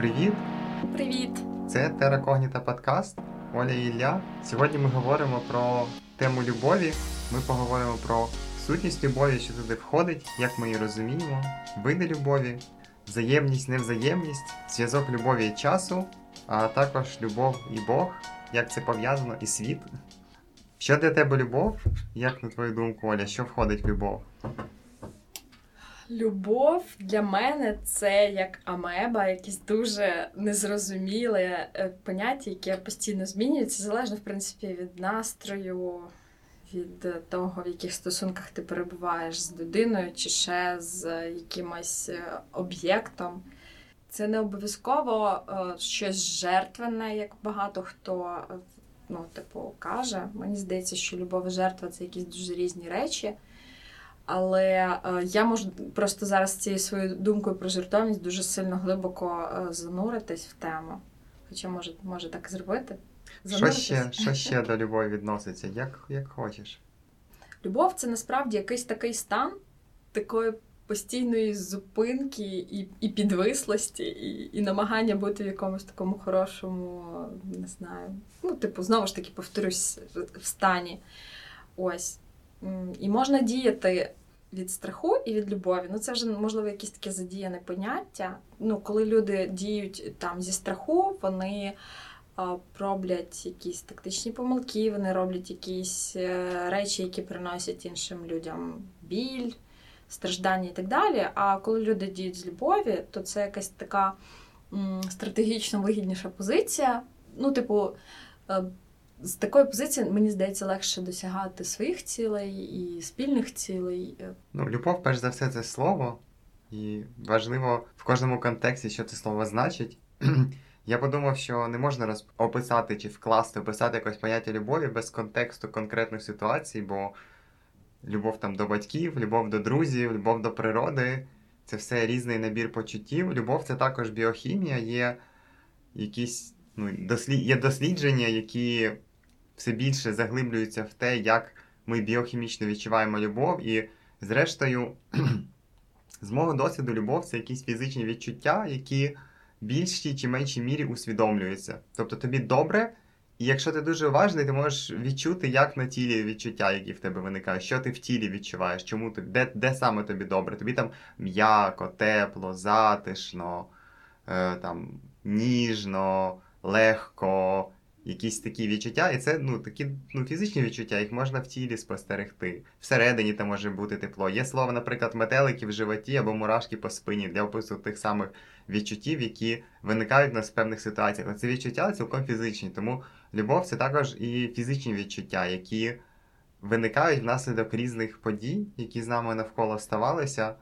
Привіт! Привіт! Це Теракогніта подкаст Оля і Ілля. Сьогодні ми говоримо про тему любові. Ми поговоримо про сутність любові, що туди входить, як ми її розуміємо, види любові, взаємність, невзаємність, зв'язок любові і часу, а також любов і Бог, як це пов'язано, і світ. Що для тебе любов? Як на твою думку, Оля, що входить в любов? Любов для мене це як амеба, якесь дуже незрозуміле е, поняття, яке постійно змінюється, залежно, в принципі, від настрою, від того, в яких стосунках ти перебуваєш з людиною чи ще з якимось е, об'єктом. Це не обов'язково е, щось жертвене, як багато хто ну, типу, каже. Мені здається, що любов і жертва це якісь дуже різні речі. Але е, я можу просто зараз цією своєю думкою про жертовність дуже сильно глибоко е, зануритись в тему. Хоча може, може так зробити. Що ще що ще до любові відноситься? Як, як хочеш? Любов це насправді якийсь такий стан такої постійної зупинки і і підвислості, і і намагання бути в якомусь такому хорошому, не знаю. Ну, типу, знову ж таки, повторюсь, в стані. Ось. І можна діяти від страху і від любові. Ну, це вже, можливо, якесь таке задіяне поняття. Ну, Коли люди діють там зі страху, вони а, роблять якісь тактичні помилки, вони роблять якісь е, речі, які приносять іншим людям біль страждання і так далі. А коли люди діють з любові, то це якась така стратегічно вигідніша позиція. Ну, типу, е, з такої позиції, мені здається, легше досягати своїх цілей і спільних цілей. Ну, любов, перш за все, це слово, і важливо в кожному контексті, що це слово значить. Я подумав, що не можна роз... описати чи вкласти, описати якось поняття любові без контексту конкретної ситуації, бо любов там до батьків, любов до друзів, любов до природи. Це все різний набір почуттів. Любов це також біохімія, є якісь ну, дослід... є дослідження, які все більше заглиблюються в те, як ми біохімічно відчуваємо любов. І, зрештою, з мого досвіду, любов це якісь фізичні відчуття, які в більшій чи меншій мірі усвідомлюються. Тобто тобі добре. І якщо ти дуже уважний, ти можеш відчути, як на тілі відчуття, які в тебе виникають, що ти в тілі відчуваєш, чому ти, де де саме тобі добре? Тобі там м'яко, тепло, затишно, е, там, ніжно, легко, якісь такі відчуття. І це ну, такі ну, фізичні відчуття, їх можна в тілі спостерегти. Всередині там може бути тепло. Є слово, наприклад, метелики в животі або мурашки по спині для опису тих самих відчуттів, які виникають у нас в певних ситуаціях. Це відчуття цілком фізичні. Тому любов це також і фізичні відчуття, які виникають внаслідок різних подій, які з нами навколо ставалися.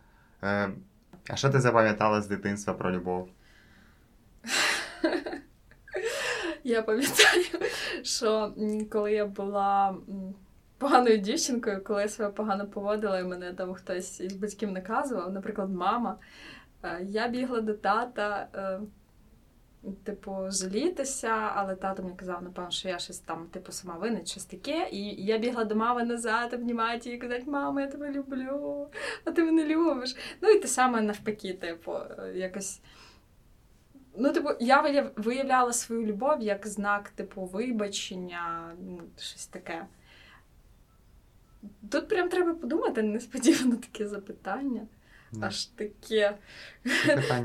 Е, а що ти запам'ятала з дитинства про любов? Я пам'ятаю, що коли я була поганою дівчинкою, коли я себе погано поводила, і мене там хтось із батьків наказував, наприклад, мама, е, я бігла до тата. Е, типу, жалітися, але тато мені казав, напевно, що я щось там, типу, сама винна, щось таке. І я бігла до мами назад, обнімати її казати, мама, я тебе люблю, а ти мене любиш. Ну і те саме навпаки, типу, якось. Ну, типу, я виявляла свою любов як знак, типу, вибачення, ну, щось таке. Тут прям треба подумати, несподівано таке запитання. Не. Аж таке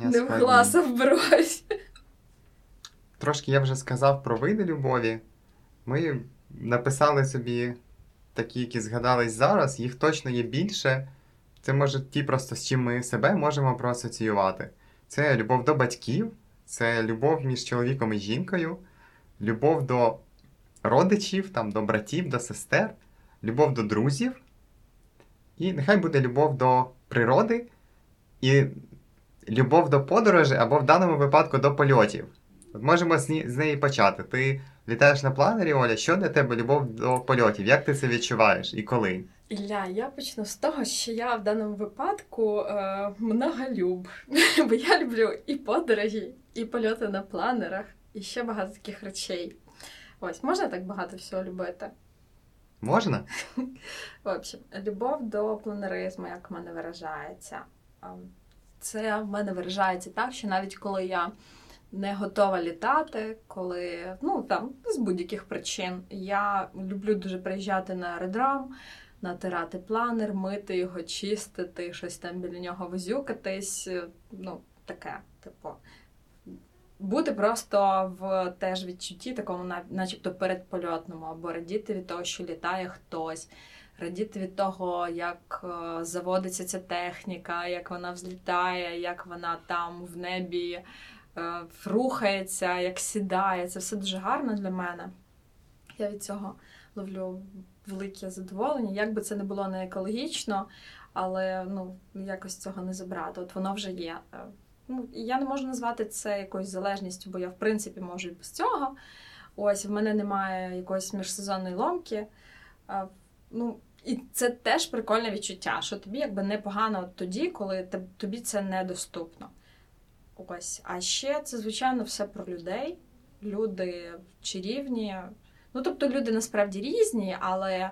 не в гласа в бровь. Трошки я вже сказав про види любові. Ми написали собі такі, які згадались зараз, їх точно є більше. Це може ті, просто з чим ми себе можемо проасоціювати. Це любов до батьків, це любов між чоловіком і жінкою, любов до родичів, там, до братів, до сестер, любов до друзів. І нехай буде любов до природи і любов до подорожі або в даному випадку до польотів. От можемо з неї почати. Ти літаєш на планері, Оля, що для тебе любов до польотів? Як ти це відчуваєш і коли? Ілля, я почну з того, що я в даному випадку е, многолюб. Бо я люблю і подорожі, і польоти на планерах, і ще багато таких речей. Ось, можна так багато всього любити? Можна? В общем, любов до планеризму, як в мене виражається. Це в мене виражається так, що навіть коли я не готова літати, коли ну там з будь-яких причин. Я люблю дуже приїжджати на аеродром, натирати планер, мити його, чистити, щось там біля нього возюкатись. Ну, таке, типу. Бути просто в теж відчутті, такому, начебто передпольотному, або радіти від того, що літає хтось, радіти від того, як е, заводиться ця техніка, як вона взлітає, як вона там в небі е, рухається, як сідає. Це все дуже гарно для мене. Я від цього ловлю велике задоволення. Як би це не було не екологічно, але ну, якось цього не забрати. От воно вже є. Ну, Я не можу назвати це якоюсь залежністю, бо я, в принципі, можу і без цього. Ось в мене немає якоїсь міжсезонної ломки. Ну, І це теж прикольне відчуття, що тобі якби непогано тоді, коли тобі це недоступно. Ось. А ще це, звичайно, все про людей. Люди чарівні, Ну, тобто люди насправді різні, але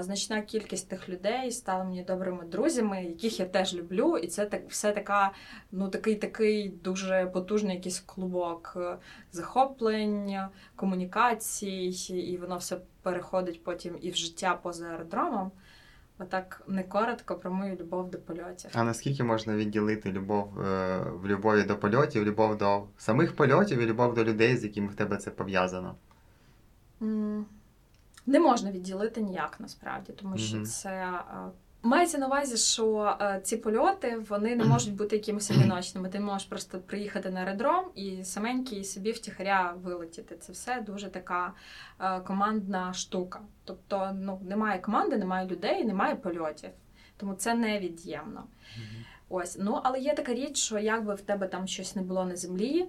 значна кількість тих людей стала мені добрими друзями, яких я теж люблю, і це так все така, ну такий такий дуже потужний якийсь клубок е, захоплень, комунікацій, і воно все переходить потім і в життя поза аеродромом. Отак не коротко про мою любов до польотів. А наскільки можна відділити любов е, в любові до польотів, любов до самих польотів і любов до людей, з якими в тебе це пов'язано? Не можна відділити ніяк насправді, тому що mm-hmm. це. Е, мається на увазі, що е, ці польоти вони не можуть бути якимось одиночними. Ти можеш просто приїхати на аеродром і саменький собі втіхаря вилетіти. Це все дуже така е, командна штука. Тобто, ну немає команди, немає людей, немає польотів. Тому це невід'ємно. Mm-hmm. Ось, ну але є така річ, що якби в тебе там щось не було на землі,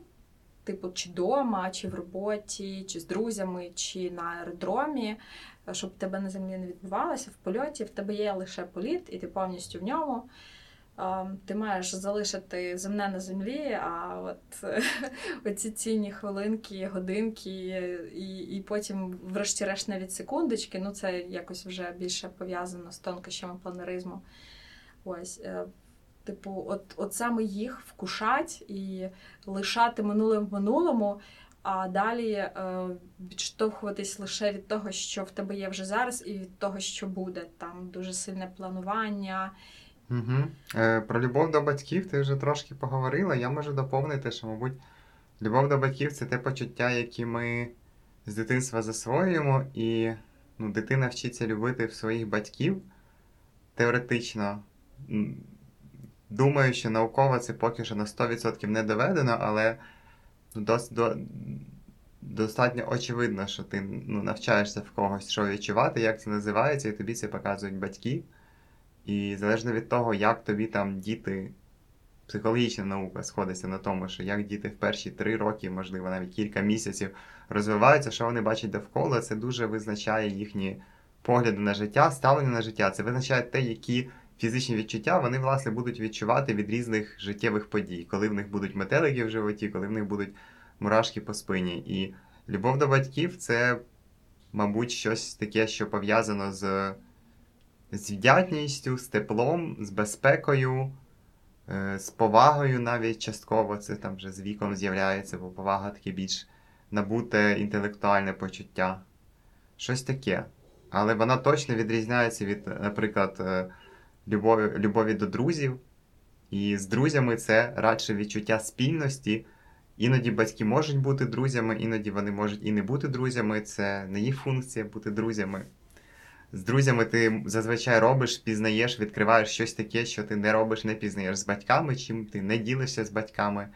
типу, чи вдома, чи в роботі, чи з друзями, чи на аеродромі, щоб тебе на землі не відбувалося в польоті, в тебе є лише політ, і ти повністю в ньому. Ти маєш залишити земне на землі, а от оці цінні хвилинки, годинки, і і потім, врешті-решт, навіть секундочки, ну це якось вже більше пов'язано з тонкощами планеризму. Ось. Типу, от от саме їх вкушать і лишати минулим в минулому, а далі е, відштовхуватись лише від того, що в тебе є вже зараз, і від того, що буде. Там дуже сильне планування. Угу. Е, Про любов до батьків ти вже трошки поговорила. Я можу доповнити, що, мабуть, любов до батьків це те почуття, які ми з дитинства засвоюємо, і ну, дитина вчиться любити своїх батьків теоретично. Думаю, що науково це поки що на 100% не доведено, але ну, дос, до, достатньо очевидно, що ти ну, навчаєшся в когось, що відчувати, як це називається, і тобі це показують батьки. І залежно від того, як тобі там діти, психологічна наука сходиться на тому, що як діти в перші три роки, можливо, навіть кілька місяців розвиваються, що вони бачать довкола, це дуже визначає їхні погляди на життя, ставлення на життя. Це визначає те, які фізичні відчуття вони, власне, будуть відчувати від різних життєвих подій, коли в них будуть метелики в животі, коли в них будуть мурашки по спині. І любов до батьків це, мабуть, щось таке, що пов'язано з з вдячністю, з теплом, з безпекою, е, з повагою навіть частково. Це там вже з віком з'являється, бо повага таке більш набуте інтелектуальне почуття. Щось таке. Але вона точно відрізняється від, наприклад, е, любові, любові до друзів. І з друзями це радше відчуття спільності. Іноді батьки можуть бути друзями, іноді вони можуть і не бути друзями. Це не їх функція бути друзями. З друзями ти зазвичай робиш, пізнаєш, відкриваєш щось таке, що ти не робиш, не пізнаєш з батьками, чим ти не ділишся з батьками.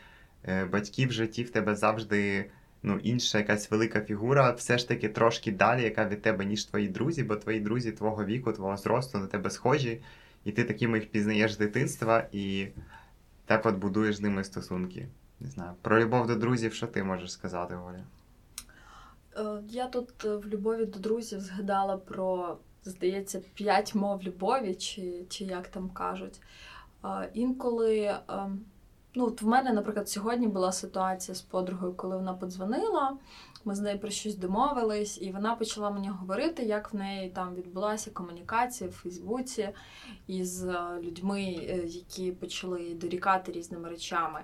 Е, батьки в житті в тебе завжди ну, інша якась велика фігура, все ж таки трошки далі, яка від тебе, ніж твої друзі, бо твої друзі твого віку, твого зросту на тебе схожі і ти такими їх пізнаєш з дитинства і так от будуєш з ними стосунки. Не знаю. Про любов до друзів, що ти можеш сказати, Оля? Е, я тут е, в любові до друзів згадала про, здається, п'ять мов любові, чи чи як там кажуть. Е, інколи Ну, от в мене, наприклад, сьогодні була ситуація з подругою, коли вона подзвонила. Ми з нею про щось домовились, і вона почала мені говорити, як в неї там відбулася комунікація в Фейсбуці із е, людьми, е, які почали дорікати різними речами.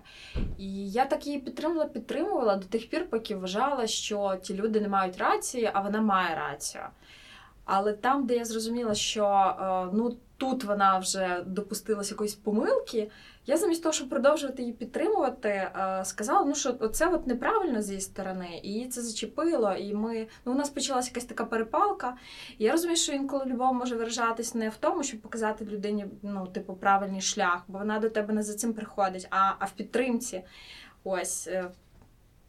І я так її підтримувала, підтримувала до тих пір, поки вважала, що ті люди не мають рації, а вона має рацію. Але там, де я зрозуміла, що е, ну тут вона вже допустилась якоїсь помилки, я замість того, щоб продовжувати її підтримувати, сказала, ну що це от неправильно з її сторони, і її це зачепило. І ми ну у нас почалася якась така перепалка. І я розумію, що інколи любов може виражатись не в тому, щоб показати людині ну, типу, правильний шлях, бо вона до тебе не за цим приходить, а, а в підтримці. Ось. Е,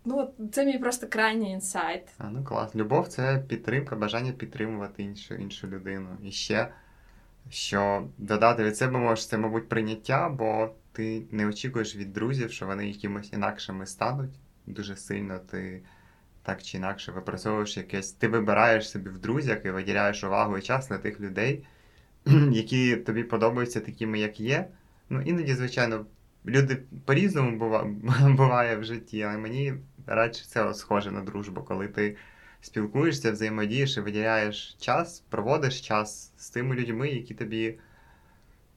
ну, це мій просто крайній інсайт. А, ну клас. Любов це підтримка, бажання підтримувати іншу іншу людину. І ще що додати від себе можеш, це, мабуть, прийняття, бо ти не очікуєш від друзів, що вони якимось інакшими стануть. Дуже сильно ти так чи інакше випрацьовуєш якесь. Ти вибираєш собі в друзях і виділяєш увагу і час на тих людей, які тобі подобаються такими, як є. Ну, іноді, звичайно, люди по-різному буває в житті, але мені радше це схоже на дружбу, коли ти спілкуєшся, взаємодієш і виділяєш час, проводиш час з тими людьми, які тобі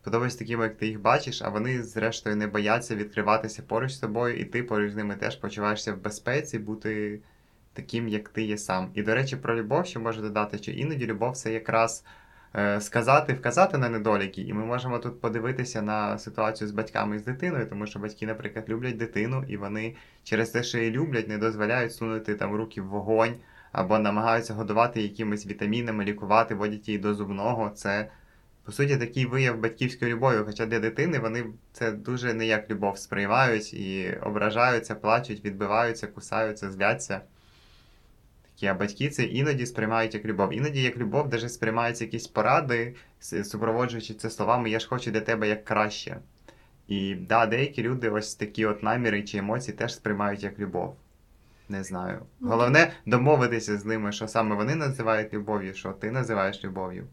подобаються такими, як ти їх бачиш, а вони, зрештою, не бояться відкриватися поруч з тобою, і ти поруч з ними теж почуваєшся в безпеці, бути таким, як ти є сам. І, до речі, про любов ще можу додати, що іноді любов це якраз. Е, сказати, вказати на недоліки, і ми можемо тут подивитися на ситуацію з батьками і з дитиною, тому що батьки, наприклад, люблять дитину, і вони через те, що її люблять, не дозволяють сунути там руки в вогонь або намагаються годувати якимись вітамінами, лікувати, водять її до зубного. Це, по суті, такий вияв батьківської любові. Хоча для дитини вони це дуже не як любов сприймають і ображаються, плачуть, відбиваються, кусаються, зляться. Такі, а батьки це іноді сприймають як любов. Іноді як любов, даже сприймаються якісь поради, супроводжуючи це словами Я ж хочу для тебе як краще. І да, деякі люди ось такі от наміри чи емоції теж сприймають як любов. Не знаю. Ну, Головне домовитися з ними, що саме вони називають любов'ю, що ти називаєш любов'ю.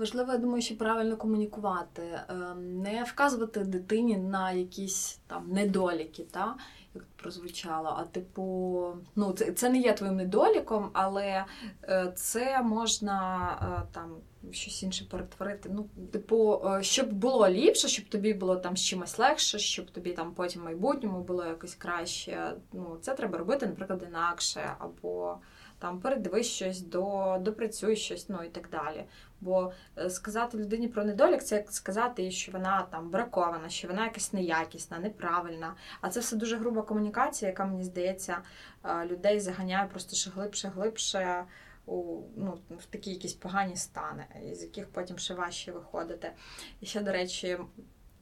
Важливо, я думаю, що правильно комунікувати, ем, не вказувати дитині на якісь там недоліки, та? як прозвучало. А типу, ну це це не є твоїм недоліком, але е, це можна е, там щось інше перетворити. Ну, типу, е, щоб було ліпше, щоб тобі було там з чимось легше, щоб тобі там потім в майбутньому було якось краще. Ну, це треба робити, наприклад, інакше, або там передивись щось, до, допрацюй щось, ну і так далі. Бо е, сказати людині про недолік, це як сказати, що вона там бракована, що вона якась неякісна, неправильна. А це все дуже груба комунікація, яка мені здається, е, людей заганяє просто ще глибше, глибше у ну, в такі якісь погані стани, з яких потім ще важче виходити. І ще, до речі,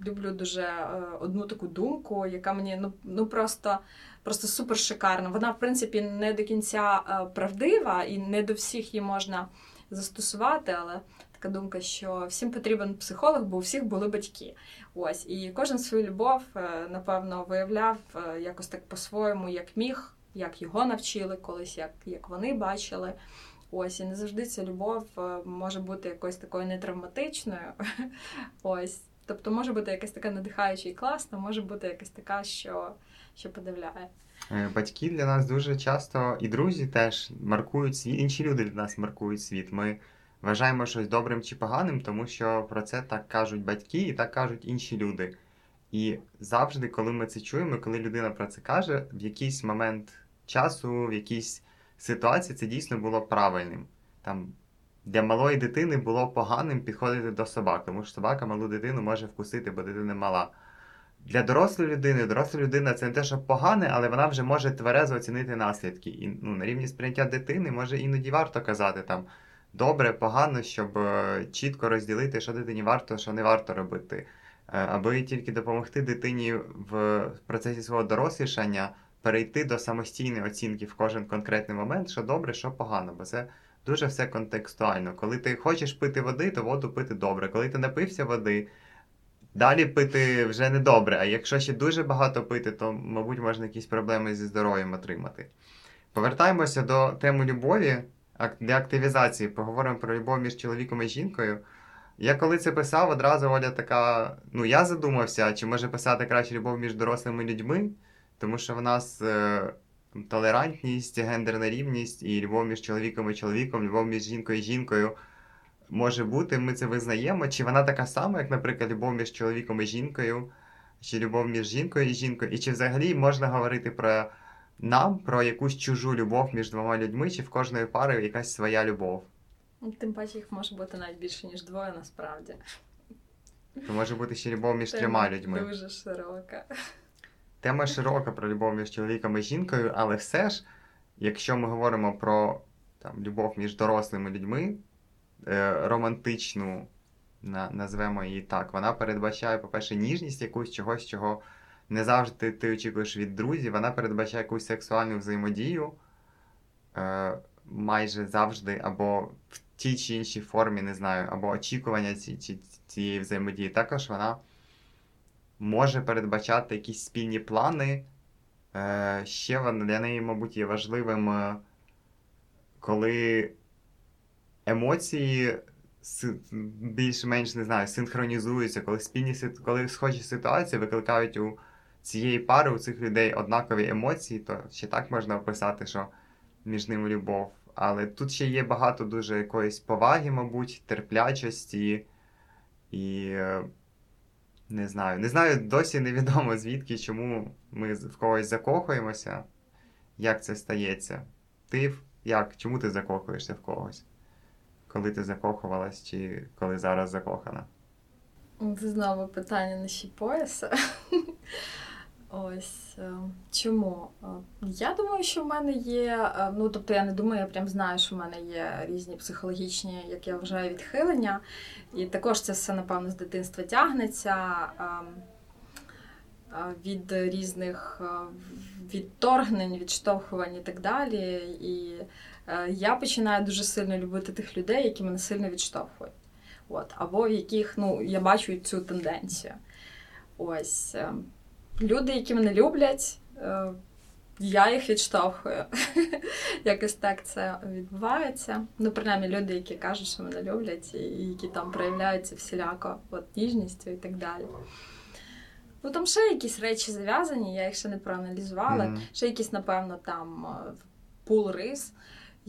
люблю дуже е, одну таку думку, яка мені ну, ну просто. Просто супер шикарна. Вона, в принципі, не до кінця правдива і не до всіх її можна застосувати, але така думка, що всім потрібен психолог, бо у всіх були батьки. Ось і кожен свою любов, е, напевно, виявляв е, якось так по-своєму, як міг, як його навчили колись, як, як вони бачили. Ось, і не завжди ця любов е, може бути якоюсь такою нетравматичною. Ось. Тобто може бути якась така надихаюча і класна, може бути якась така, що що подивляє. Е, батьки для нас дуже часто і друзі теж маркують світ, інші люди для нас маркують світ. Ми вважаємо щось добрим чи поганим, тому що про це так кажуть батьки і так кажуть інші люди. І завжди, коли ми це чуємо, коли людина про це каже, в якийсь момент часу, в якійсь ситуації це дійсно було правильним. Там для малої дитини було поганим підходити до собак, тому що собака малу дитину може вкусити, бо дитина мала. Для дорослої людини, доросла людина це не те, що погане, але вона вже може тверезо оцінити наслідки. І ну, на рівні сприйняття дитини може іноді варто казати там добре, погано, щоб е, чітко розділити, що дитині варто, що не варто робити. Е, аби тільки допомогти дитині в процесі свого дорослішання перейти до самостійної оцінки в кожен конкретний момент, що добре, що погано, бо це дуже все контекстуально. Коли ти хочеш пити води, то воду пити добре. Коли ти напився води. Далі пити вже не добре, а якщо ще дуже багато пити, то, мабуть, можна якісь проблеми зі здоров'ям отримати. Повертаємося до теми любові для активізації. Поговоримо про любов між чоловіком і жінкою. Я коли це писав, одразу Оля така. Ну, я задумався, чи може писати краще любов між дорослими людьми, тому що в нас е, толерантність, гендерна рівність і любов між чоловіком і чоловіком, любов між жінкою і жінкою може бути, ми це визнаємо. Чи вона така сама, як, наприклад, любов між чоловіком і жінкою, чи любов між жінкою і жінкою, і чи взагалі можна говорити про нам, про якусь чужу любов між двома людьми, чи в кожної пари якась своя любов? Ну, Тим паче їх може бути навіть більше, ніж двоє, насправді. То може бути ще любов між Тема трьома людьми. Дуже широка. Тема широка про любов між чоловіком і жінкою, але все ж, якщо ми говоримо про там, любов між дорослими людьми, романтичну, на, назвемо її так, вона передбачає, по-перше, ніжність якусь чогось, чого не завжди ти очікуєш від друзів, вона передбачає якусь сексуальну взаємодію е, майже завжди, або в тій чи іншій формі, не знаю, або очікування ці, ці, цієї взаємодії. Також вона може передбачати якісь спільні плани. Е, ще вон- для неї, мабуть, є важливим, е, коли емоції більш-менш не знаю, синхронізуються, коли спільні коли схожі ситуації викликають у цієї пари, у цих людей однакові емоції, то ще так можна описати, що між ними любов. Але тут ще є багато дуже якоїсь поваги, мабуть, терплячості і. е, не знаю. Не знаю, досі невідомо звідки, чому ми в когось закохуємося, як це стається. Ти як? Чому ти закохуєшся в когось? Коли ти закохувалась, чи коли зараз закохана? Це знову питання на щі пояса. Ось е, чому? Е, Я думаю, що в мене є. е, Ну тобто я не думаю, я прям знаю, що в мене є різні психологічні, як я вважаю, відхилення. І також це все, напевно, з дитинства тягнеться ем, від різних відторгнень, відштовхувань і так далі. І я починаю дуже сильно любити тих людей, які мене сильно відштовхують. От, або в яких ну, я бачу цю тенденцію. Ось е, люди, які мене люблять, е, я їх відштовхую. Якось так це відбувається. Ну, принаймні, люди, які кажуть, що мене люблять, і які там проявляються всіляко от, ніжністю і так далі. Ну, там ще якісь речі зав'язані, я їх ще не проаналізувала. Мгм. Ще якісь, напевно, там е, пул рис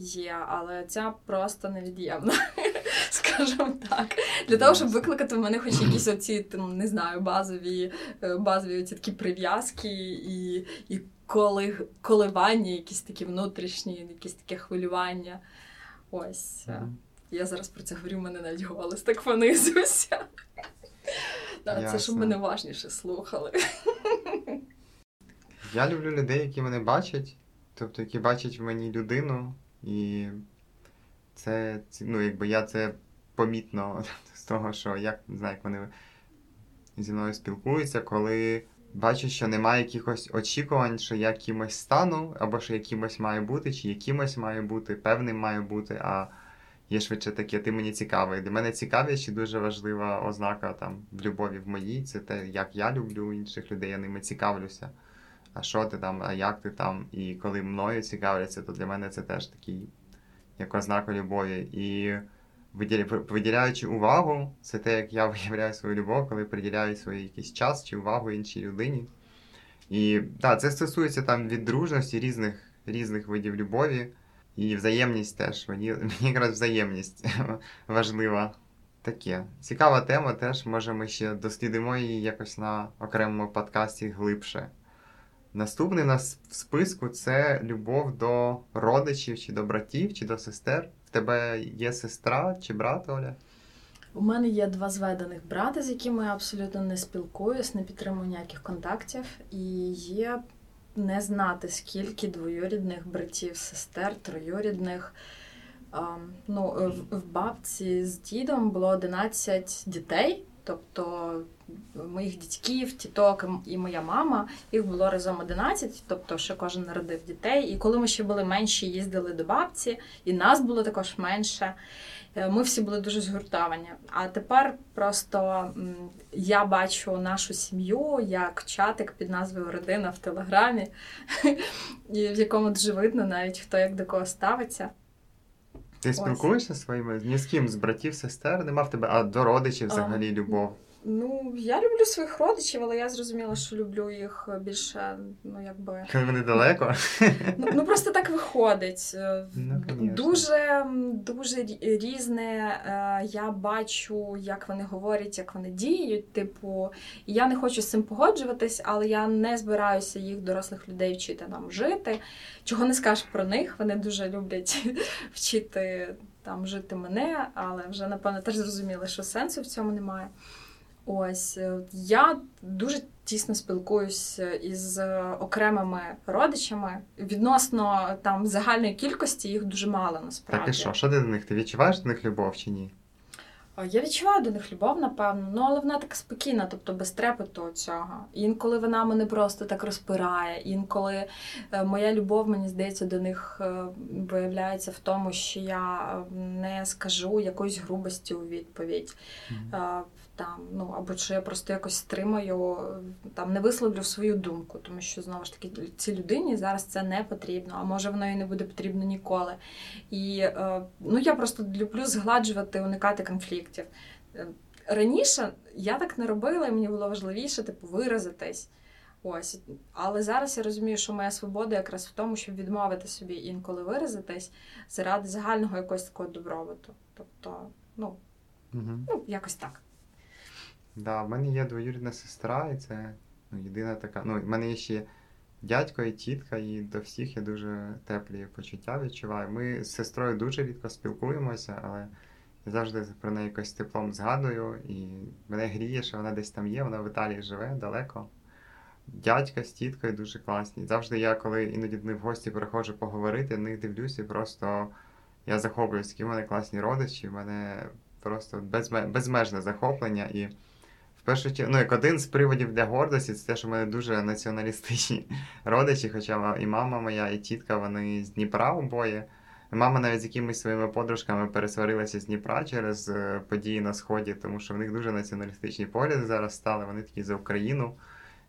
є, але ця просто невід'ємна, скажімо так. Для того, щоб викликати в мене хоч якісь оці, там, не знаю, базові, е, базові оці такі прив'язки і, і коли, коливання, якісь такі внутрішні, якісь таке хвилювання. Ось. е, Я зараз про це говорю, в мене навіть голос так понизився. Да, Це щоб мене уважніше слухали. Я люблю людей, які мене бачать, тобто які бачать в мені людину, і це, ну, якби я це помітно з того, що як не знаю, як вони зі мною спілкуються, коли бачу, що немає якихось очікувань, що я кимось стану, або що якимось має бути, чи якимось має бути, певним має бути, а є швидше таке, ти мені цікавий. Для мене цікавість і дуже важлива ознака там в любові в моїй, це те, як я люблю інших людей, я ними цікавлюся. А що ти там, а як ти там? І коли мною цікавляться, то для мене це теж такий як ознака любові. І виділя- виділяючи увагу, це те, як я виявляю свою любов, коли приділяю свій якийсь час чи увагу іншій людині. І так, це стосується там від дружності різних, різних видів любові. І взаємність теж. Мені, мені якраз взаємність важлива. Таке. Цікава тема теж. Може, ми ще дослідимо її якось на окремому подкасті глибше. Наступний у нас в списку це любов до родичів, чи до братів, чи до сестер. В тебе є сестра чи брат, Оля? У мене є два зведених брати, з якими я абсолютно не спілкуюсь, не підтримую ніяких контактів. І є не знати, скільки двоюрідних братів, сестер, троюрідних. Ем, ну, в бабці з дідом було 11 дітей, тобто моїх дітьків, тіток і моя мама, їх було разом 11, тобто ще кожен народив дітей. І коли ми ще були менші, їздили до бабці, і нас було також менше. Е, Ми всі були дуже згуртовані. А тепер просто я бачу нашу сім'ю як чатик під назвою Родина в Телеграмі, і в якому дуже видно навіть хто як до кого ставиться. Ти спілкуєшся зі своїми ні з ким з братів, сестер? Нема в тебе, а до родичів взагалі любов. Ну, я люблю своїх родичів, але я зрозуміла, що люблю їх більше, ну якби. Коли вони далеко. Ну, ну просто так виходить. Е, Ну. Дуже дуже різне. е, Я бачу, як вони говорять, як вони діють. Типу, я не хочу з цим погоджуватись, але я не збираюся їх дорослих людей вчити нам жити. Чого не скажеш про них? Вони дуже люблять вчити там жити мене, але вже напевно теж зрозуміли, що сенсу в цьому немає. Ось е, я дуже тісно спілкуюся із е, окремими родичами. Відносно там загальної кількості їх дуже мало насправді. Так і що? Що ти до них? Ти відчуваєш до них любов чи ні? Я відчуваю до них любов, напевно, ну але вона така спокійна, тобто без трепету цього. Інколи вона мене просто так розпирає. Інколи е, моя любов, мені здається, до них е, виявляється в тому, що я е, не скажу якоїсь грубості у відповідь. Е, Там, ну, або що я просто якось стримаю, там не висловлю свою думку, тому що знову ж таки цій людині зараз це не потрібно, а може воно і не буде потрібно ніколи. І е, ну, я просто люблю згладжувати, уникати конфліктів. Е, Раніше я так не робила, і мені було важливіше типу, виразитись. Ось. Але зараз я розумію, що моя свобода якраз в тому, щоб відмовити собі інколи виразитись заради загального якогось такого добробуту. Тобто, ну, Угу. ну якось так. Да, в мене є двоюрідна сестра, і це ну, єдина така. Ну, в мене є ще дядько і тітка, і до всіх я дуже теплі почуття відчуваю. Ми з сестрою дуже рідко спілкуємося, але я завжди про неї якось теплом згадую, і мене гріє, що вона десь там є, вона в Італії живе далеко. Дядька з тіткою дуже класні. Завжди я, коли іноді в гості приходжу поговорити, на них дивлюсь і просто я захоплююсь, які в мене класні родичі, в мене просто безмежне захоплення. І в першу чергу, ну як один з приводів для гордості, це те, що в мене дуже націоналістичні родичі, хоча і мама моя, і тітка, вони з Дніпра обоє. Мама навіть з якимись своїми подружками пересварилася з Дніпра через е, події на сході, тому що в них дуже націоналістичні погляди зараз стали. Вони такі за Україну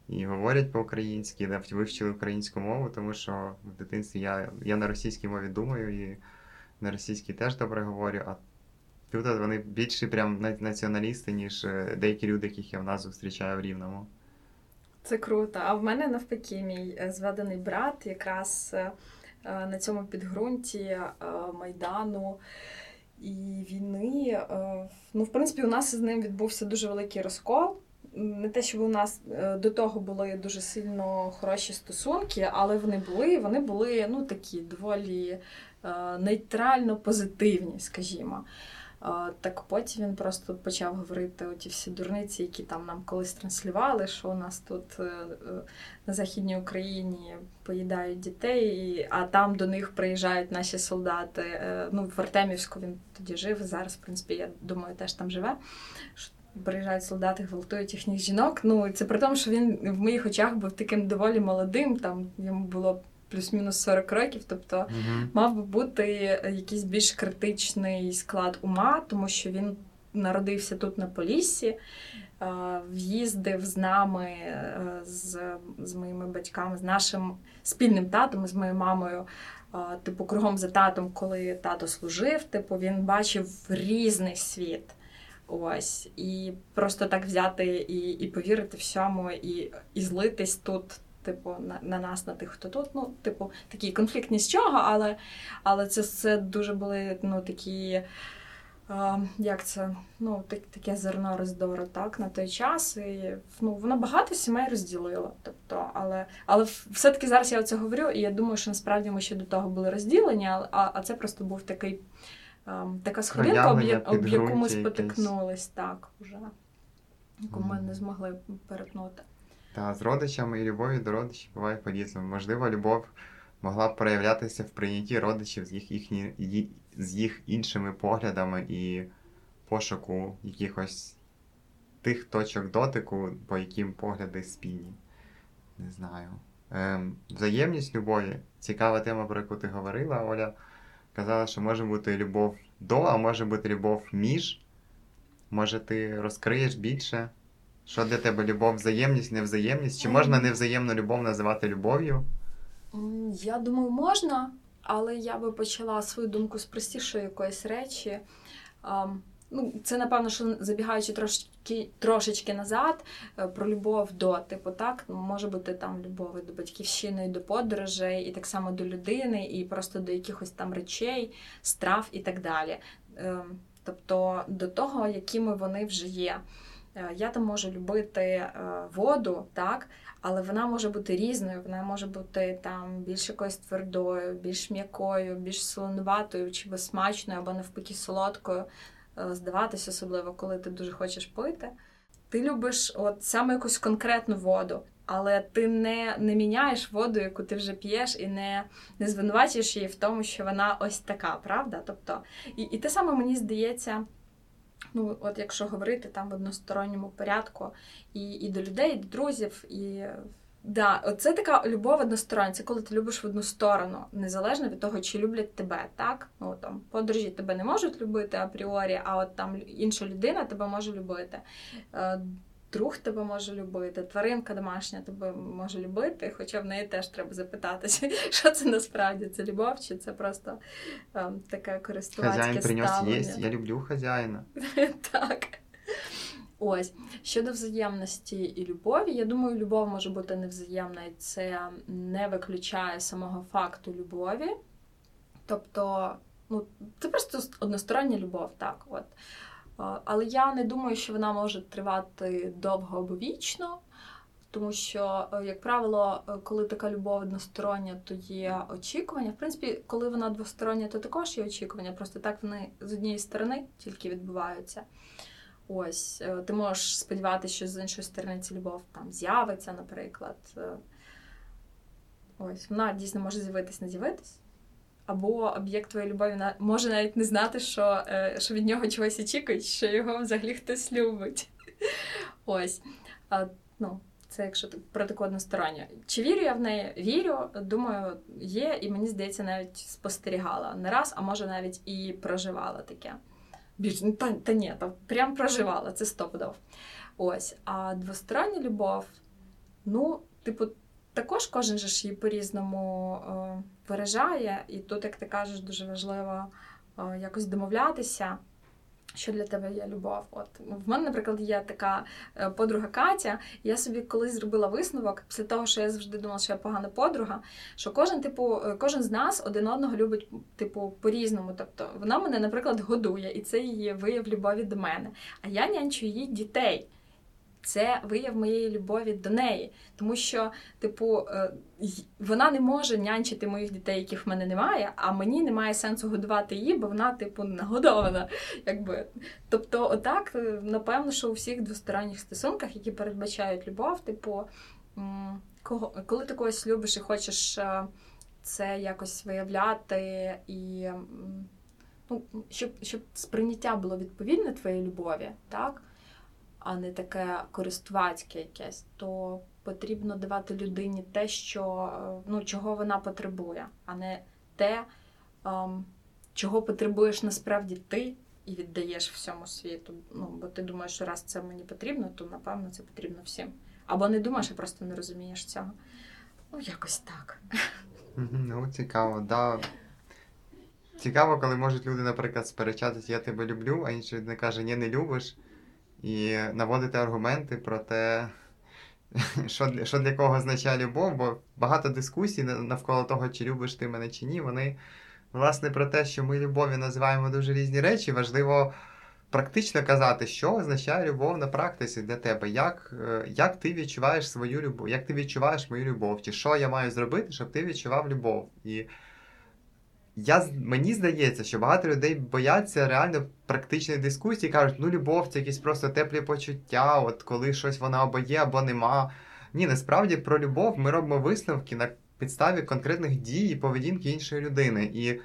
і говорять по-українськи, навіть вивчили українську мову, тому що в дитинстві я, я на російській мові думаю і на російській теж добре говорю. А тут вони більші прям націоналісти, ніж е, деякі люди, яких я в нас зустрічаю в Рівному. Це круто. А в мене навпаки, мій е, зведений брат якраз е, на цьому підґрунті Майдану і війни. Ну, в принципі, у нас з ним відбувся дуже великий розкол. Не те, щоб у нас до того були дуже сильно хороші стосунки, але вони були, вони були ну, такі доволі нейтрально позитивні, скажімо. Так потім він просто почав говорити оті всі дурниці, які там нам колись транслювали, що у нас тут е, е, на Західній Україні поїдають дітей, а там до них приїжджають наші солдати. Е, Ну, в Артемівську він тоді жив, зараз, в принципі, я думаю, теж там живе. Приїжджають солдати, гвалтують їхніх жінок. Ну, це при тому, що він в моїх очах був таким доволі молодим, там йому було плюс-мінус 40 років. Тобто Угу. мав би бути якийсь більш критичний склад ума, тому що він народився тут на Поліссі, е, в'їздив з нами, е, з, з моїми батьками, з нашим спільним татом, з моєю мамою. е, Типу, кругом за татом, коли тато служив, типу, він бачив різний світ. Ось, і просто так взяти і, і повірити всьому, і, і злитись тут, типу, на, на нас, на тих, хто тут. Ну, типу, такі конфлікт ні з чого, але, але це, це дуже були ну, такі. Як це? Ну, так, таке зерно роздору, так, на той час. І ну, воно багато сімей розділило. Тобто, але, але все-таки зараз я оце говорю, і я думаю, що насправді ми ще до того були розділені, а, а це просто був такий, така сходинка, об, об яку ми підґрунтя якесь. спотикнулись, так, уже, яку ми не змогли перетнути. Та з родичами і любов'ю до родичів буває по-різному. Можливо, любов могла б проявлятися в прийнятті родичів з їх, їхні, з їх іншими поглядами і пошуку якихось тих точок дотику, по яким погляди спільні. Не знаю. Ем, взаємність любові цікава тема, про яку ти говорила, Оля. Казала, що може бути любов до, а може бути любов між. Може, ти розкриєш більше? Що для тебе любов, взаємність, невзаємність? Чи можна невзаємну любов називати любов'ю? Я думаю, можна. але я би почала свою думку з простішої якоїсь речі. Ну, Це, напевно, що забігаючи трошки, трошечки назад е, про любов до, типу, так, може бути там любов і до батьківщини, і до подорожей, і так само до людини, і просто до якихось там речей, страв і так далі. Ем, тобто до того, якими вони вже є. Е, я там можу любити е, воду, так, але вона може бути різною, вона може бути там більш якоюсь твердою, більш м'якою, більш солонуватою чи безсмачною, або навпаки солодкою. Е, здаватись, особливо, коли ти дуже хочеш пити. Ти любиш от саме якусь конкретну воду, але ти не не міняєш воду, яку ти вже п'єш, і не не звинувачуєш її в тому, що вона ось така, правда? Тобто, І і те саме мені здається, ну от якщо говорити там в односторонньому порядку, і і до людей, і до друзів, і Да, це така любов одностороння, це коли ти любиш в одну сторону, незалежно від того, чи люблять тебе, так? Ну там подорожі тебе не можуть любити апріорі, а от там інша людина тебе може любити. Друг тебе може любити, тваринка домашня тебе може любити, хоча в неї теж треба запитатися, що це насправді це любов, чи це просто ем, таке користувацьке Хазяїн принес ставлення. Я люблю хазяїна. Так. Ось щодо взаємності і любові, я думаю, любов може бути невзаємна, і це не виключає самого факту любові. Тобто, ну, це просто одностороння любов, так. от. Але я не думаю, що вона може тривати довго або вічно, тому що, е, як правило, е, коли така любов одностороння, то є очікування. В принципі, коли вона двостороння, то також є очікування. Просто так вони з однієї сторони тільки відбуваються. Ось, е, ти можеш сподіватися, що з іншої сторони ця любов там з'явиться, наприклад. Ось, вона дійсно може з'явитись, не з'явитись. Або об'єкт твоєї любові може навіть не знати, що е, що від нього чогось очікують, що його взагалі хтось любить. Ось. А, ну, Це якщо про таку односторонню. Чи вірю я в неї? Вірю, думаю, є, і мені здається, навіть спостерігала не раз, а може навіть і проживала таке більш ну, та, та ні, там прям проживала, це стопудов. Ось. А двостороння любов, ну, типу, також кожен же ж її по-різному е, і тут, як ти кажеш, дуже важливо е, якось домовлятися що для тебе є любов? От в мене, наприклад, є така е, подруга Катя. Я собі колись зробила висновок після того, що я завжди думала, що я погана подруга. Що кожен, типу, е, кожен з нас один одного любить, типу, по-різному. Тобто вона мене, наприклад, годує, і це її вияв любові до мене. А я нянчу її дітей це вияв моєї любові до неї. Тому що, типу, е, вона не може нянчити моїх дітей, яких в мене немає, а мені немає сенсу годувати її, бо вона, типу, нагодована. Якби. Тобто, отак, е, напевно, що у всіх двосторонніх стосунках, які передбачають любов, типу, коли ти когось любиш і хочеш е, це якось виявляти і. Ну, щоб щоб сприйняття було відповідне твоєї любові, так? А не таке користувацьке якесь, то потрібно давати людині те, що, ну, чого вона потребує, а не те, ем, чого потребуєш насправді ти і віддаєш всьому світу. Ну, Бо ти думаєш, що раз це мені потрібно, то напевно це потрібно всім. Або не думаєш, а просто не розумієш цього. Ну, якось так. Ну, цікаво, да. Цікаво, коли можуть люди, наприклад, сперечатися, я тебе люблю, а інший людина каже, ні, не любиш і наводити аргументи про те, що для, що для кого означає любов, бо багато дискусій навколо того, чи любиш ти мене чи ні, вони власне про те, що ми любові називаємо дуже різні речі. Важливо практично казати, що означає любов на практиці для тебе, як е, як ти відчуваєш свою любов, як ти відчуваєш мою любов, чи що я маю зробити, щоб ти відчував любов. І я, Мені здається, що багато людей бояться реально практичної дискусії, кажуть, ну любов це якісь просто теплі почуття, от коли щось вона або є, або нема. Ні, насправді про любов ми робимо висновки на підставі конкретних дій і поведінки іншої людини. І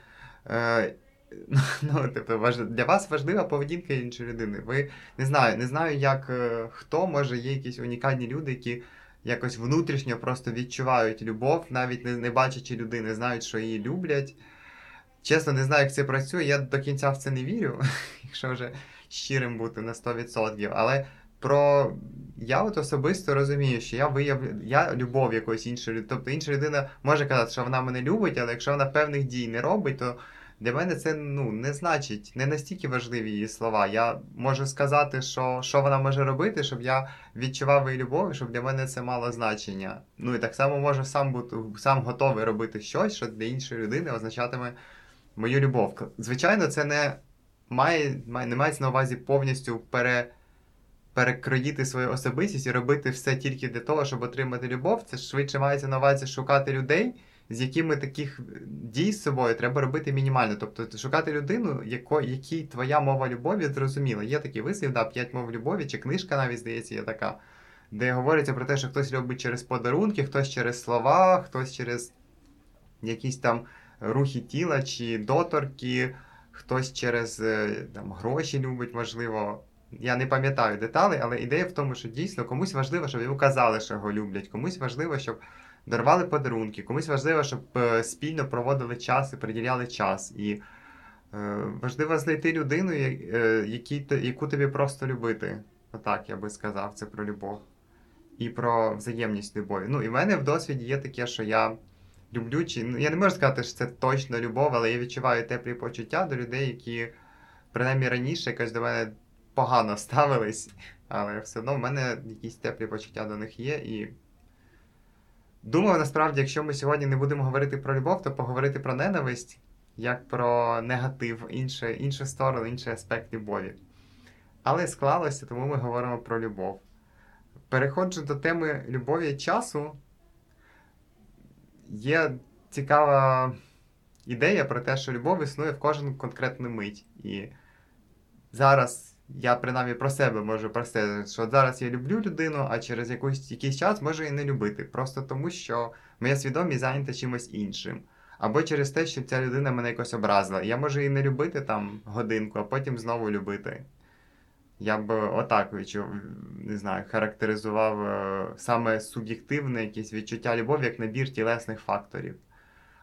е, ну, тобто, для вас важлива поведінка іншої людини. Ви не знаю, не знаю, як е, хто, може, є якісь унікальні люди, які якось внутрішньо просто відчувають любов, навіть не, не бачачи людини, знають, що її люблять. Чесно, не знаю, як це працює. Я до кінця в це не вірю, якщо вже щирим бути на 100%. Але про. Я от особисто розумію, що я виявлю я любов якоїсь іншої. Тобто інша людина може казати, що вона мене любить, але якщо вона певних дій не робить, то для мене це ну, не значить, не настільки важливі її слова. Я можу сказати, що що вона може робити, щоб я відчував її любов, щоб для мене це мало значення. Ну і так само можу сам бути сам готовий робити щось, що для іншої людини означатиме мою любов. Звичайно, це не має, має не мається на увазі повністю пере. Перекроїти свою особистість і робити все тільки для того, щоб отримати любов. Це швидше мається на увазі шукати людей, з якими таких дій з собою треба робити мінімально. Тобто шукати людину, яко, якій твоя мова любові зрозуміла. Є такий вислів, да, п'ять мов любові, чи книжка навіть здається, є така, де говориться про те, що хтось любить через подарунки, хтось через слова, хтось через якісь там рухи тіла чи доторки, хтось через е, там, гроші любить, можливо. Я не пам'ятаю деталей, але ідея в тому, що дійсно комусь важливо, щоб йому казали, що його люблять, комусь важливо, щоб дарували подарунки, комусь важливо, щоб е, спільно проводили час і приділяли час. І е, важливо знайти людину, е, які, яку тобі просто любити. Отак я би сказав, це про любов. І про взаємність любові. Ну, і в мене в досвіді є таке, що я люблю, чи ну, я не можу сказати, що це точно любов, але я відчуваю теплі почуття до людей, які, принаймні раніше якось до мене погано ставились, але все одно в мене якісь теплі почуття до них є. і Думаю, насправді, якщо ми сьогодні не будемо говорити про любов, то поговорити про ненависть як про негатив, інше, іншу сторону, інший аспект любові. Але склалося, тому ми говоримо про любов. Переходжу до теми любові часу. Є цікава ідея про те, що любов існує в кожну конкретну мить. І зараз я принаймні про себе можу простити, що зараз я люблю людину, а через якийсь, якийсь час можу і не любити. Просто тому, що моя свідомість зайнята чимось іншим. Або через те, що ця людина мене якось образила. Я можу і не любити там годинку, а потім знову любити. Я б отак не знаю, характеризував е, саме суб'єктивне якесь відчуття любові як набір тілесних факторів.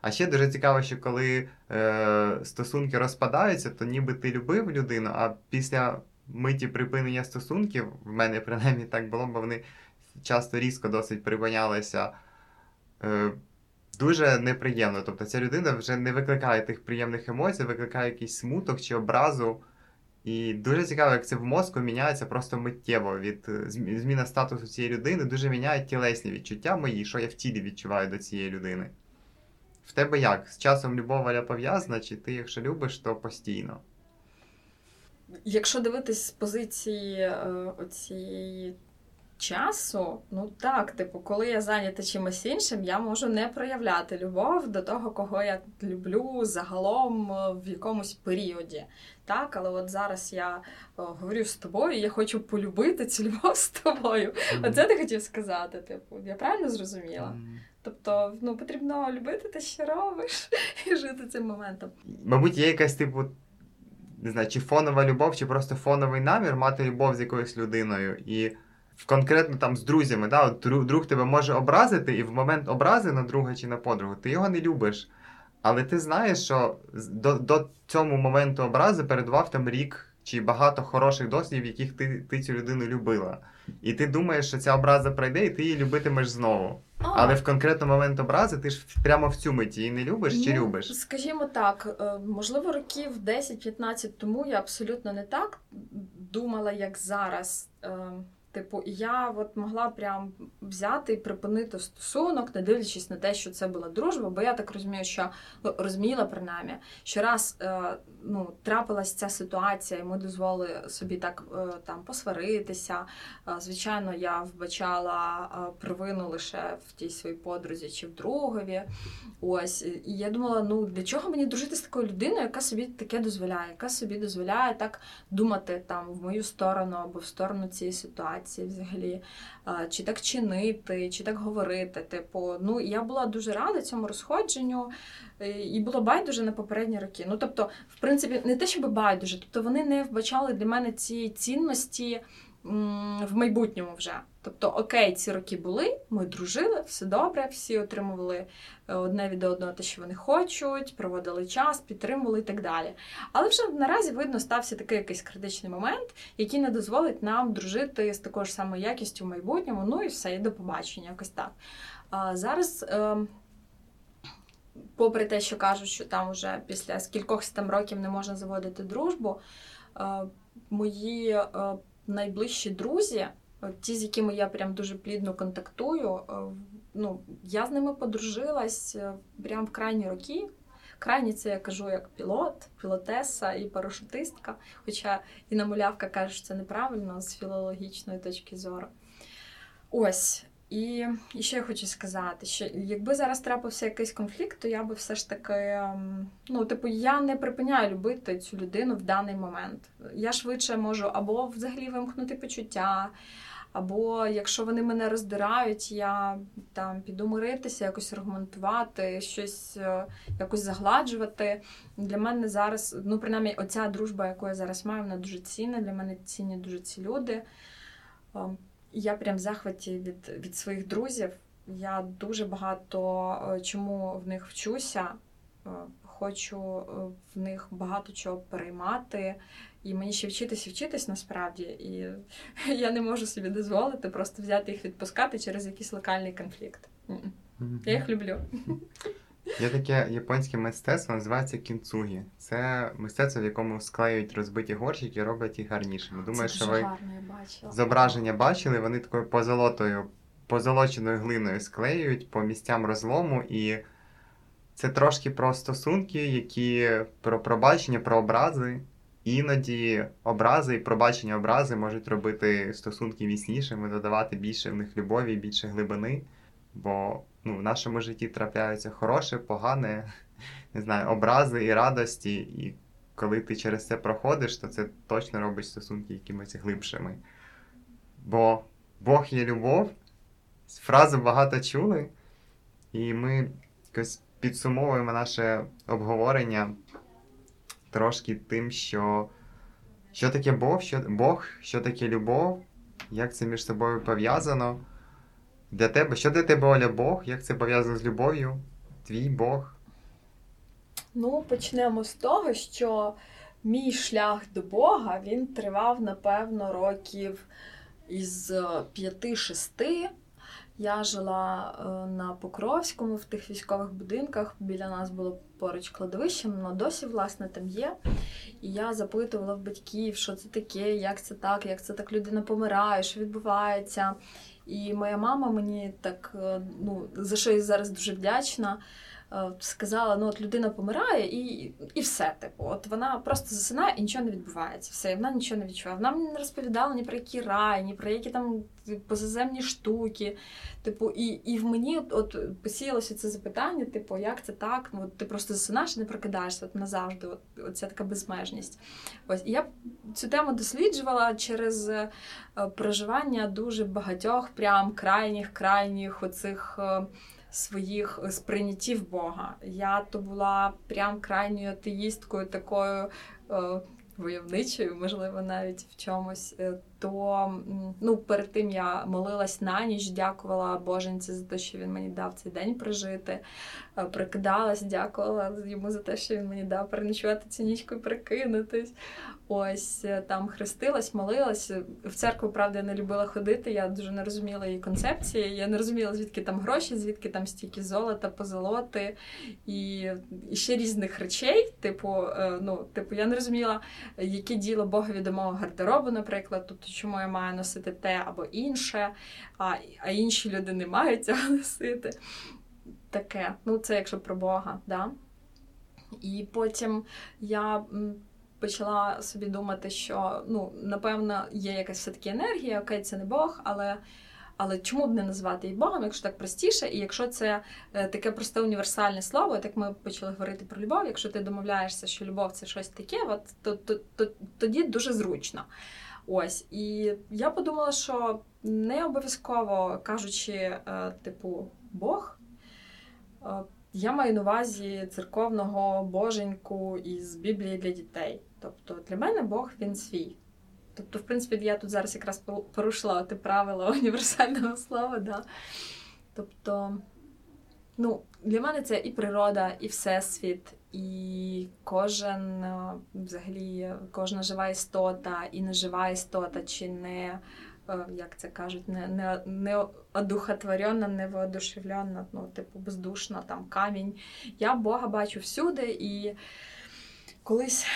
А ще дуже цікаво, що коли е, стосунки розпадаються, то ніби ти любив людину, а після миті припинення стосунків, в мене принаймні так було, бо вони часто різко досить припинялися. Е, Дуже неприємно. Тобто ця людина вже не викликає тих приємних емоцій, викликає якийсь смуток чи образу. І дуже цікаво, як це в мозку міняється просто миттєво від е, зміна статусу цієї людини, дуже міняє тілесні відчуття мої, що я в тілі відчуваю до цієї людини. В тебе як? З часом любов пов'язана, чи ти, якщо любиш, то постійно? Якщо дивитись з позиції е, оцієї часу, ну так, типу, коли я зайнята чимось іншим, я можу не проявляти любов до того, кого я люблю загалом е, в якомусь періоді. Так, але от зараз я о, говорю з тобою, я хочу полюбити цю любов з тобою. Mm-hmm. Оце ти хотів сказати. Типу, я правильно зрозуміла? Mm-hmm. Тобто, ну потрібно любити те, що робиш, і жити цим моментом. Мабуть, є якась типу не знаю, чи фонова любов, чи просто фоновий намір мати любов з якоюсь людиною. І конкретно там з друзями, да, от друг, друг тебе може образити, і в момент образи на друга чи на подругу ти його не любиш. Але ти знаєш, що до до цього моменту образи передував там рік чи багато хороших досвідів, яких ти ти цю людину любила. І ти думаєш, що ця образа пройде, і ти її любитимеш знову. Але в конкретний момент образи ти ж прямо в цю миті її не любиш ну, чи любиш? Скажімо так, е, можливо, років 10-15 тому я абсолютно не так думала, як зараз. Типу, я от могла прям взяти і припинити стосунок, не дивлячись на те, що це була дружба, бо я так розумію, що ну, розуміла принаймні, що раз е, ну, трапилась ця ситуація, і ми дозволили собі так е, там посваритися. Е, звичайно, я вбачала провину лише в тій своїй подрузі чи в другові. Ось, і я думала, ну для чого мені дружити з такою людиною, яка собі таке дозволяє, яка собі дозволяє так думати там в мою сторону або в сторону цієї ситуації ситуації взагалі, чи так чинити, чи так говорити. Типу, ну я була дуже рада цьому розходженню е, і було байдуже на попередні роки. Ну тобто, в принципі, не те, щоб байдуже, тобто вони не вбачали для мене ці цінності. В майбутньому вже. Тобто, окей, ці роки були, ми дружили, все добре, всі отримували е, одне від одного те, що вони хочуть, проводили час, підтримували і так далі. Але вже наразі видно стався такий якийсь критичний момент, який не дозволить нам дружити з такою ж самою якістю в майбутньому. Ну і все, і до побачення, якось так. А зараз. Е, Попри те, що кажуть, що там уже після скількох років не можна заводити дружбу, е, мої е, найближчі друзі, ті, з якими я прям дуже плідно контактую, е, ну, я з ними подружилась е, прям в крайні роки. Крайні це я кажу як пілот, пілотеса і парашутистка. Хоча і намулявка каже, що це неправильно з філологічної точки зору. Ось. І, ще я хочу сказати, що якби зараз трапився якийсь конфлікт, то я би все ж таки, ем, ну, типу, я не припиняю любити цю людину в даний момент. Я швидше можу або взагалі вимкнути почуття, або якщо вони мене роздирають, я там піду миритися, якось аргументувати, щось е, якось загладжувати. Для мене зараз, ну принаймні, оця дружба, яку я зараз маю, вона дуже цінна. Для мене цінні дуже ці люди. Я прям в захваті від, від своїх друзів. Я дуже багато е, чому в них вчуся. Е, хочу в них багато чого переймати. І мені ще вчитись і вчитись насправді. І я не можу собі дозволити просто взяти їх відпускати через якийсь локальний конфлікт. Я їх люблю. Є таке японське мистецтво, називається кінцугі. Це мистецтво, в якому склеюють розбиті горщики і роблять їх гарнішими. Думаю, Це що ви бачила. зображення бачили, вони такою позолотою, позолоченою глиною склеюють по місцям розлому, і це трошки про стосунки, які про пробачення, про образи. Іноді образи і пробачення образи можуть робити стосунки міцнішими, додавати більше в них любові, більше глибини. Бо ну, в нашому житті трапляються хороше, погане, не знаю, образи і радості. І коли ти через це проходиш, то це точно робить стосунки якимось глибшими. Бо Бог є любов, фразу багато чули, і ми якось підсумовуємо наше обговорення трошки тим, що що таке Бог, що Бог, що таке любов, як це між собою пов'язано. Для тебе, що для тебе Оля Бог? Як це пов'язано з любов'ю? Твій Бог? Ну, почнемо з того, що мій шлях до Бога він тривав, напевно, років із 5-6. Я жила е, на Покровському в тих військових будинках. Біля нас було поруч кладовище, воно досі, власне, там є. І я запитувала в батьків, що це таке, як це так, як це так людина помирає, що відбувається. І моя мама мені так, е, ну, за що я зараз дуже вдячна. Е, сказала, ну от людина помирає, і і все. Типу, от вона просто засинає і нічого не відбувається. Все, вона нічого не відчуває. Вона мені не розповідала ні про які рай, ні про які там позаземні штуки. Типу, і і в мені от, от посіялося це запитання: типу, як це так? Ну, от Ти просто засинаєш і не прокидаєшся от назавжди. От, от ця така безмежність. Ось і я цю тему досліджувала через е, проживання дуже багатьох, прям крайніх, крайніх оцих. Е, своїх сприйняттів Бога. Я то була прям крайньою атеїсткою, такою е, войовничою, можливо, навіть в чомусь. То ну, перед тим я молилась на ніч, дякувала Боженці за те, що він мені дав цей день прожити. Е, прикидалась, дякувала йому за те, що він мені дав переночувати цю нічку і прикинутись. Ось е, там хрестилась, молилась. В церкву, правда, я не любила ходити. Я дуже не розуміла її концепції. Я не розуміла, звідки там гроші, звідки там стільки золота, позолоти і, і ще різних речей. Типу, е, ну, типу, я не розуміла, яке діло Богові до мого гардеробу, наприклад, тобто, чому я маю носити те або інше, а, а інші люди не мають цього носити. Таке, ну це якщо про Бога, да. І потім я почала собі думати, що ну, напевно є якась все-таки енергія, окей, це не Бог, але. Але чому б не назвати її Богом, якщо так простіше, і якщо це е, таке просте універсальне слово, так ми почали говорити про любов, якщо ти домовляєшся, що любов це щось таке, от, то, то, то тоді дуже зручно. Ось. І я подумала, що не обов'язково кажучи, е, типу, Бог, е, я маю на увазі церковного боженьку із Біблії для дітей. Тобто для мене Бог він свій. Тобто, в принципі, я тут зараз якраз порушила те правило універсального слова. Да? Тобто, ну, для мене це і природа, і всесвіт, і кожен, е, взагалі, кожна жива істота, і нежива істота, чи не. Е, як це кажуть, не не, не одухотворена, не воодушевлена, ну, типу, бездушна, там камінь. Я Бога бачу всюди. І колись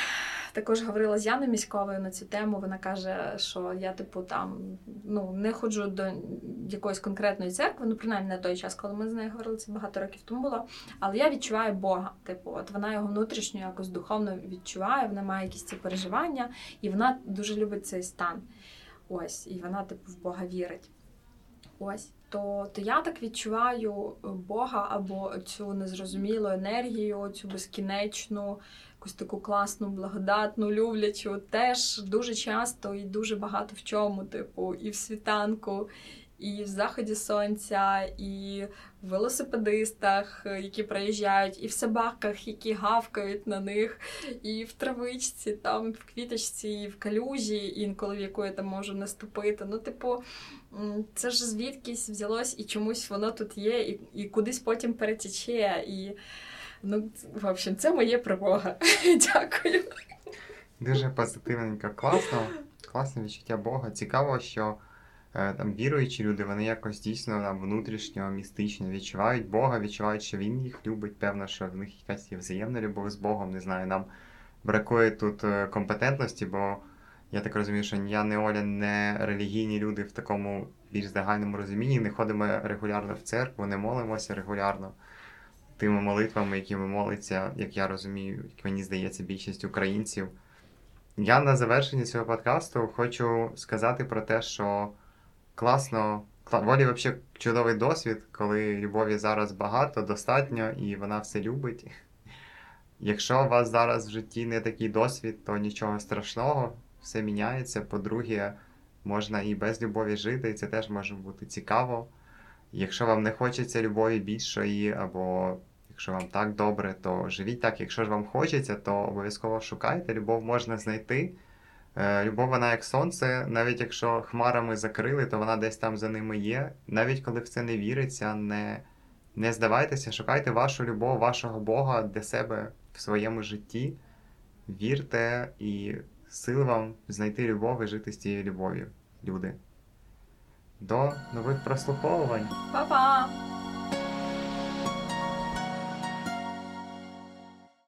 також говорила з Яною Міськовою на цю тему. Вона каже, що я, типу, там ну, не ходжу до якоїсь конкретної церкви, ну, принаймні на той час, коли ми з нею говорили, це багато років тому було. Але я відчуваю Бога. Типу, от вона його внутрішньо якось духовно відчуває, вона має якісь ці переживання, і вона дуже любить цей стан. Ось, і вона, типу, в Бога вірить. Ось. То то я так відчуваю Бога або цю незрозумілу енергію, цю безкінечну, якусь таку класну, благодатну, люблячу, теж дуже часто і дуже багато в чому, типу, і в світанку, і в заході сонця, і в велосипедистах, які проїжджають, і в собаках, які гавкають на них, і в травичці, там, в квіточці, і в калюжі, інколи в яку я там можу наступити. Ну, типу, це ж звідкись взялось і чомусь воно тут є, і і кудись потім перетече. І, ну, в общем, це моє перемога. Дякую. Дуже позитивненько, класно, класне відчуття Бога. Цікаво, що е, там віруючі люди, вони якось дійсно там внутрішньо, містично відчувають Бога, відчувають, що Він їх любить. Певно, що в них якась є взаємна любов з Богом. Не знаю, нам бракує тут е, компетентності, бо. Я так розумію, що я не Оля, не релігійні люди в такому більш загальному розумінні. Не ходимо регулярно в церкву, не молимося регулярно тими молитвами, якими молиться, як я розумію, як мені здається, більшість українців. Я на завершенні цього подкасту хочу сказати про те, що класно, волі взагалі чудовий досвід, коли любові зараз багато, достатньо, і вона все любить. Якщо у вас зараз в житті не такий досвід, то нічого страшного все міняється. По-друге, можна і без любові жити, і це теж може бути цікаво. Якщо вам не хочеться любові більшої, або якщо вам так добре, то живіть так. Якщо ж вам хочеться, то обов'язково шукайте. Любов можна знайти. Е, любов, вона як сонце, навіть якщо хмарами закрили, то вона десь там за ними є. Навіть коли в це не віриться, не не здавайтеся, шукайте вашу любов, вашого Бога для себе в своєму житті. Вірте і Сил вам знайти любов і жити з цією любов'ю, люди. До нових прослуховувань. Па-па!